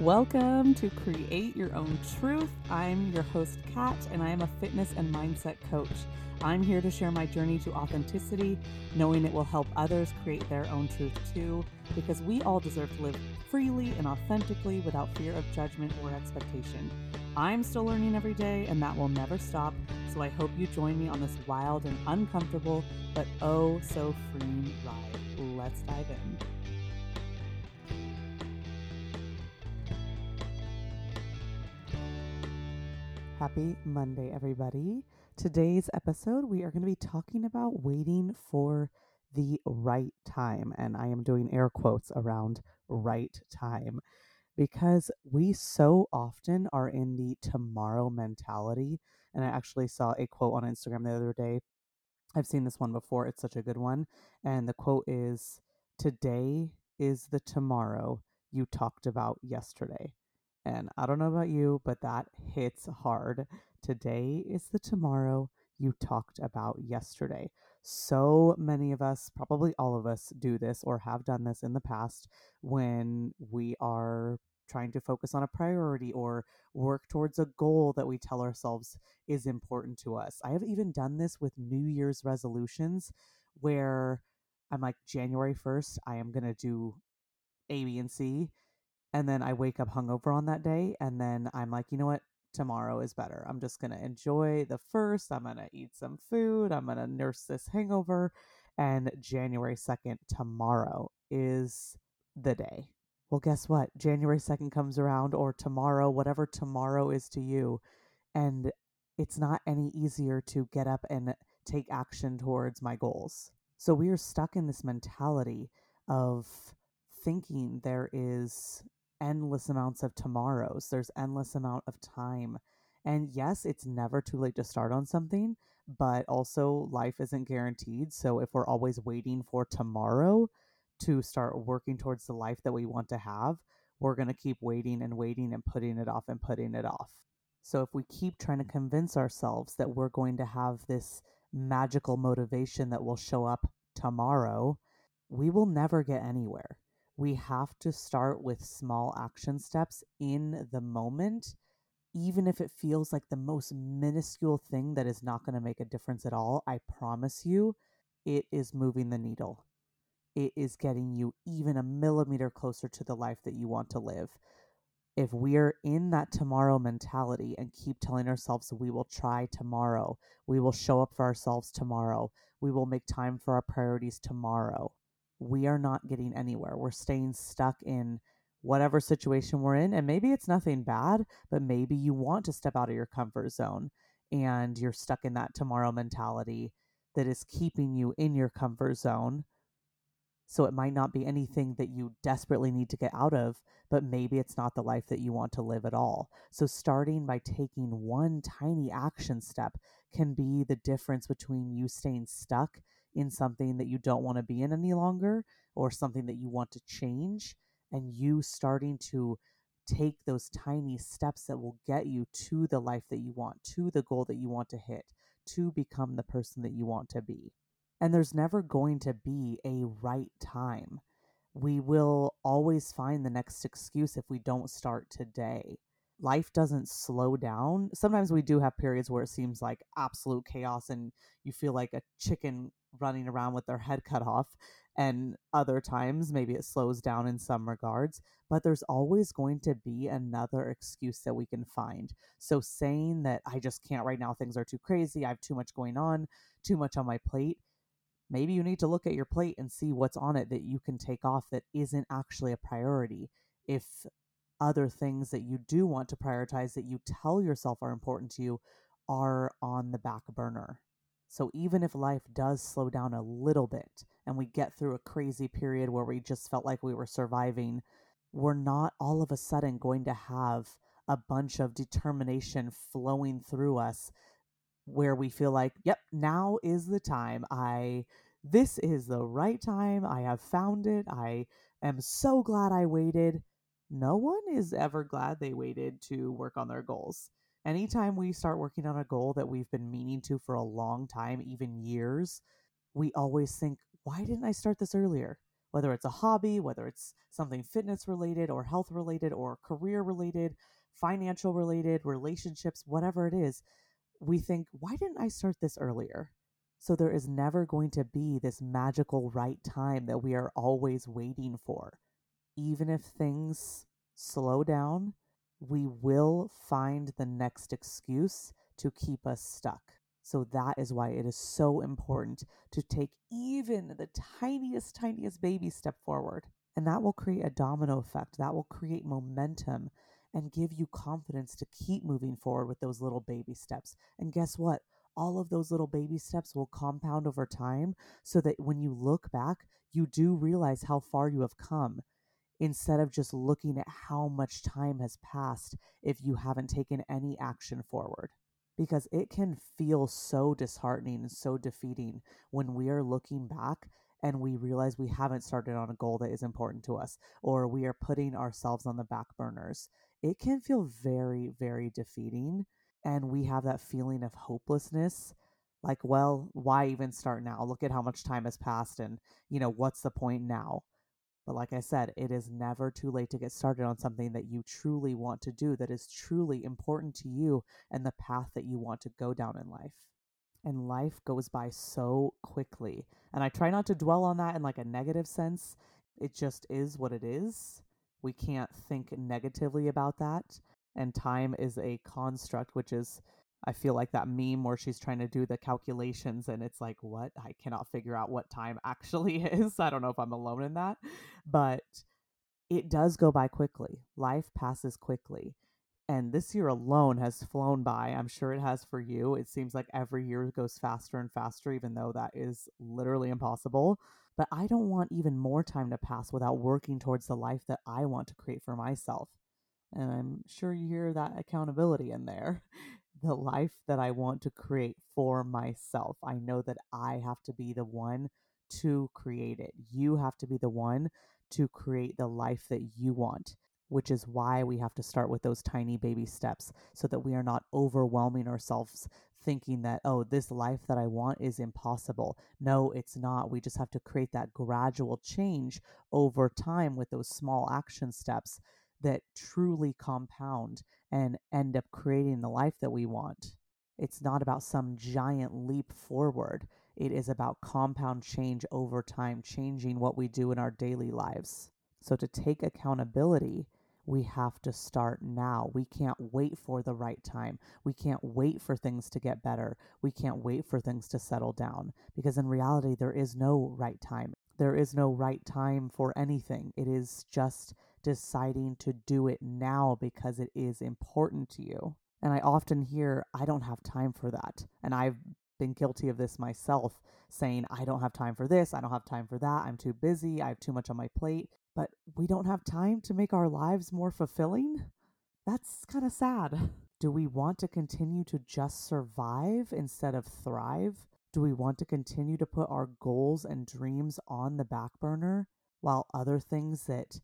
Welcome to Create Your Own Truth. I'm your host, Kat, and I am a fitness and mindset coach. I'm here to share my journey to authenticity, knowing it will help others create their own truth too, because we all deserve to live freely and authentically without fear of judgment or expectation. I'm still learning every day, and that will never stop. So I hope you join me on this wild and uncomfortable, but oh so freeing ride. Let's dive in. Happy Monday, everybody. Today's episode, we are going to be talking about waiting for the right time. And I am doing air quotes around right time because we so often are in the tomorrow mentality. And I actually saw a quote on Instagram the other day. I've seen this one before, it's such a good one. And the quote is Today is the tomorrow you talked about yesterday. And I don't know about you, but that hits hard. Today is the tomorrow you talked about yesterday. So many of us, probably all of us, do this or have done this in the past when we are trying to focus on a priority or work towards a goal that we tell ourselves is important to us. I have even done this with New Year's resolutions where I'm like, January 1st, I am going to do A, B, and C and then I wake up hungover on that day, and then I'm like, you know what? Tomorrow is better. I'm just gonna enjoy the first. I'm gonna eat some food. I'm gonna nurse this hangover. And January 2nd, tomorrow, is the day. Well, guess what? January 2nd comes around, or tomorrow, whatever tomorrow is to you. And it's not any easier to get up and take action towards my goals. So we are stuck in this mentality of thinking there is endless amounts of tomorrows. There's endless amount of time. And yes, it's never too late to start on something, but also life isn't guaranteed. So if we're always waiting for tomorrow to start working towards the life that we want to have, we're going to keep waiting and waiting and putting it off and putting it off. So if we keep trying to convince ourselves that we're going to have this magical motivation that will show up tomorrow, we will never get anywhere we have to start with small action steps in the moment, even if it feels like the most minuscule thing that is not going to make a difference at all. I promise you, it is moving the needle. It is getting you even a millimeter closer to the life that you want to live. If we're in that tomorrow mentality and keep telling ourselves we will try tomorrow, we will show up for ourselves tomorrow, we will make time for our priorities tomorrow, we are not getting anywhere. We're staying stuck in whatever situation we're in. And maybe it's nothing bad, but maybe you want to step out of your comfort zone and you're stuck in that tomorrow mentality that is keeping you in your comfort zone. So it might not be anything that you desperately need to get out of, but maybe it's not the life that you want to live at all. So starting by taking one tiny action step can be the difference between you staying stuck in something that you don't want to be in any longer or something that you want to change and you starting to take those tiny steps that will get you to the life that you want, to the goal that you want to hit, to become the person that you want to be. And there's never going to be a right time. We will always find the next excuse if we don't start today life doesn't slow down. Sometimes we do have periods where it seems like absolute chaos and you feel like a chicken running around with their head cut off. And other times, maybe it slows down in some regards, but there's always going to be another excuse that we can find. So, saying that I just can't right now, things are too crazy, I have too much going on, too much on my plate, maybe you need to look at your plate and see what's on it that you can take off that isn't actually a priority. If other things that you do want to prioritize that you tell yourself are important to you are on the back burner. So even if life does slow down a little bit and we get through a crazy period where we just felt like we were surviving, we're not all of a sudden going to have a bunch of determination flowing through us where we feel like, yep, now is the time. I this is the right time. I have found it. I am so glad I waited no one is ever glad they waited to work on their goals. Anytime we start working on a goal that we've been meaning to for a long time, even years, we always think, why didn't I start this earlier? whether it's a hobby, whether it's something fitness related or health related or career related, financial related, relationships, whatever it is, we think, why didn't I start this earlier? So there is never going to be this magical right time that we are always waiting for. Even if things slow down, we will find the next excuse to keep us stuck. So that is why it is so important to take even the tiniest, tiniest baby step forward. And that will create a domino effect. That will create momentum and give you confidence to keep moving forward with those little baby steps. And guess what? All of those little baby steps will compound over time so that when you look back, you do realize how far you have come instead of just looking at how much time has passed if you haven't taken any action forward because it can feel so disheartening and so defeating when we are looking back and we realize we haven't started on a goal that is important to us or we are putting ourselves on the back burners. It can feel very, very defeating. And we have that feeling of hopelessness like, well, why even start now? Look at how much time has passed, and, you know, what's the point now? But like I said, it is never too late to get started on something that you truly want to do, that is truly important to you and the path that you want to go down in life. And life goes by so quickly. And I try not to dwell on that in like a negative sense. It just is what it is. We can't think negatively about that. And time is a construct, which is I feel like that meme where she's trying to do the calculations and it's like, what? I cannot figure out what time actually is. I don't know if I'm alone in that, but it does go by quickly. Life passes quickly. And this year alone has flown by. I'm sure it has for you. It seems like every year goes faster and faster, even though that is literally impossible. But I don't want even more time to pass without working towards the life that I want to create for myself. And I'm sure you hear that accountability in there the life that I want to create for myself. I know that I have to be the one to create it. You have to be the one to create the life that you want, which is why we have to start with those tiny baby steps so that we are not overwhelming ourselves thinking that, oh, this life that I want is impossible. No, it's not. We just have to create that gradual change over time with those small action steps that truly compound and end up creating the life that we want. It's not about some giant leap forward. It is about compound change over time, changing what we do in our daily lives. So, to take accountability, we have to start now. We can't wait for the right time. We can't wait for things to get better. We can't wait for things to settle down because in reality, there is no right time. There is no right time for anything. It is just deciding to do it now because it is important to you. And I often hear, I don't have time for that. And I've been guilty of this myself, saying, I don't have time for this, I don't have time for that, I'm too busy, I have too much on my plate. But we don't have time to make our lives more fulfilling? That's kind of sad. Do we want to continue to just survive instead of thrive? Do we want to continue to put our goals and dreams on the back burner while other things that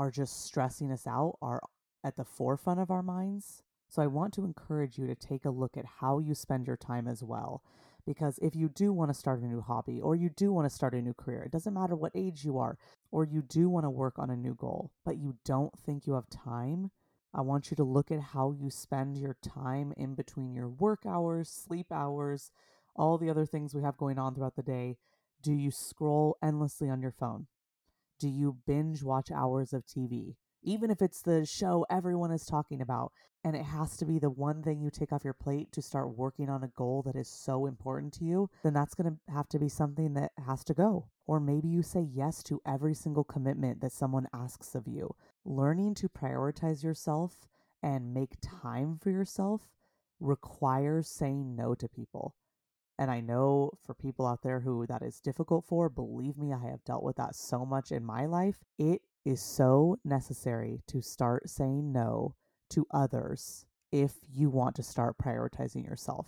are just stressing us out are at the forefront of our minds. So I want to encourage you to take a look at how you spend your time as well. Because if you do want to start a new hobby or you do want to start a new career, it doesn't matter what age you are, or you do want to work on a new goal, but you don't think you have time, I want you to look at how you spend your time in between your work hours, sleep hours, all the other things we have going on throughout the day. Do you scroll endlessly on your phone? Do you binge watch hours of TV? Even if it's the show everyone is talking about, and it has to be the one thing you take off your plate to start working on a goal that is so important to you, then that's going to have to be something that has to go. Or maybe you say yes to every single commitment that someone asks of you. Learning to prioritize yourself and make time for yourself requires saying no to people. And I know for people out there who that is difficult for, believe me, I have dealt with that so much in my life. It is so necessary to start saying no to others if you want to start prioritizing yourself.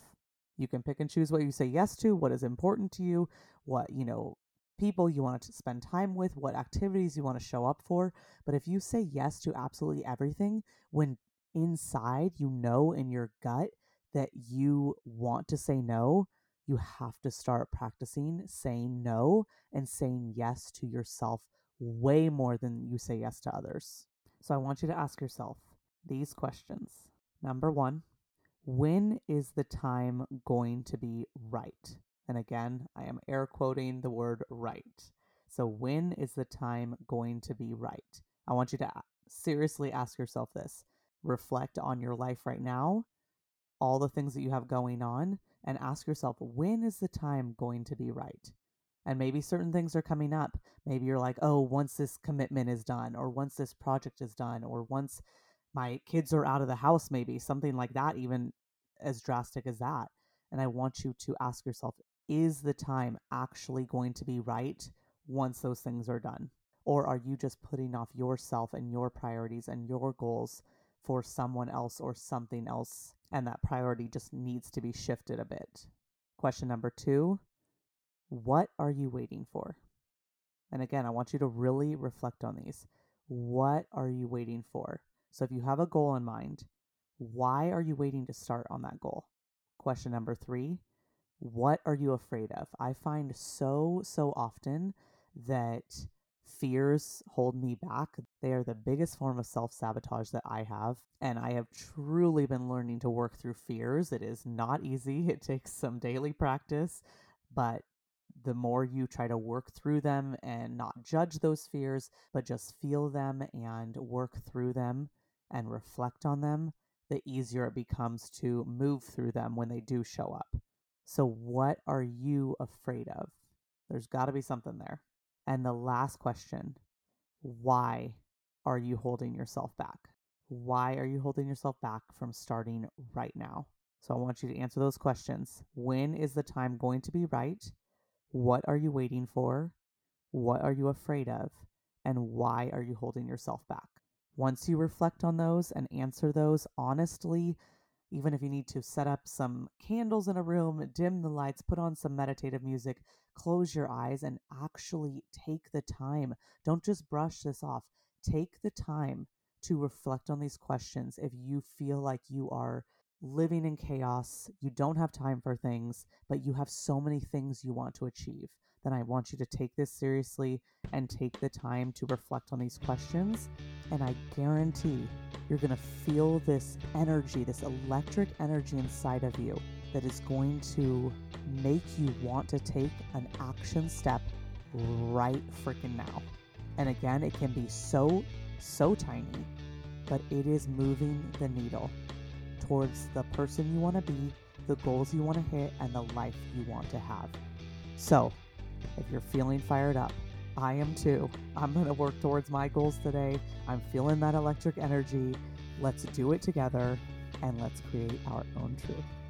You can pick and choose what you say yes to, what is important to you, what, you know, people you want to spend time with, what activities you want to show up for. But if you say yes to absolutely everything, when inside you know in your gut that you want to say no, you have to start practicing saying no and saying yes to yourself way more than you say yes to others. So I want you to ask yourself these questions. Number one, when is the time going to be right? And again, I am air quoting the word right. So, when is the time going to be right? I want you to seriously ask yourself this. Reflect on your life right now, all the things that you have going on, and ask yourself, when is the time going to be right? And maybe certain things are coming up. Maybe you're like, oh, once this commitment is done, or once this project is done, or once my kids are out of the house, maybe something like that, even as drastic as that. And I want you to ask yourself, is the time actually going to be right once those things are done? Or are you just putting off yourself and your priorities and your goals for someone else or something else? And that priority just needs to be shifted a bit. Question number two What are you waiting for? And again, I want you to really reflect on these. What are you waiting for? So if you have a goal in mind, why are you waiting to start on that goal? Question number three What are you afraid of? I find so, so often that fears hold me back. They are the biggest form of self sabotage that I have. And I have truly been learning to work through fears. It is not easy, it takes some daily practice, but the more you try to work through them and not judge those fears, but just feel them and work through them and reflect on them, the easier it becomes to move through them when they do show up. So, what are you afraid of? There's got to be something there. And the last question why are you holding yourself back? Why are you holding yourself back from starting right now? So, I want you to answer those questions. When is the time going to be right? What are you waiting for? What are you afraid of? And why are you holding yourself back? Once you reflect on those and answer those honestly, even if you need to set up some candles in a room, dim the lights, put on some meditative music, close your eyes and actually take the time. Don't just brush this off. Take the time to reflect on these questions if you feel like you are living in chaos, you don't have time for things, but you have so many things you want to achieve. Then I want you to take this seriously and take the time to reflect on these questions. And I guarantee you're going to feel this energy, this electric energy inside of you that is going to make you want to take an action step right freaking now. And again, it can be so, so tiny, but it is moving the needle towards the person you want to be, the goals you want to hit, and the life you want to have. So, if you're feeling fired up, I am too. I'm going to work towards my goals today. I'm feeling that electric energy. Let's do it together and let's create our own truth.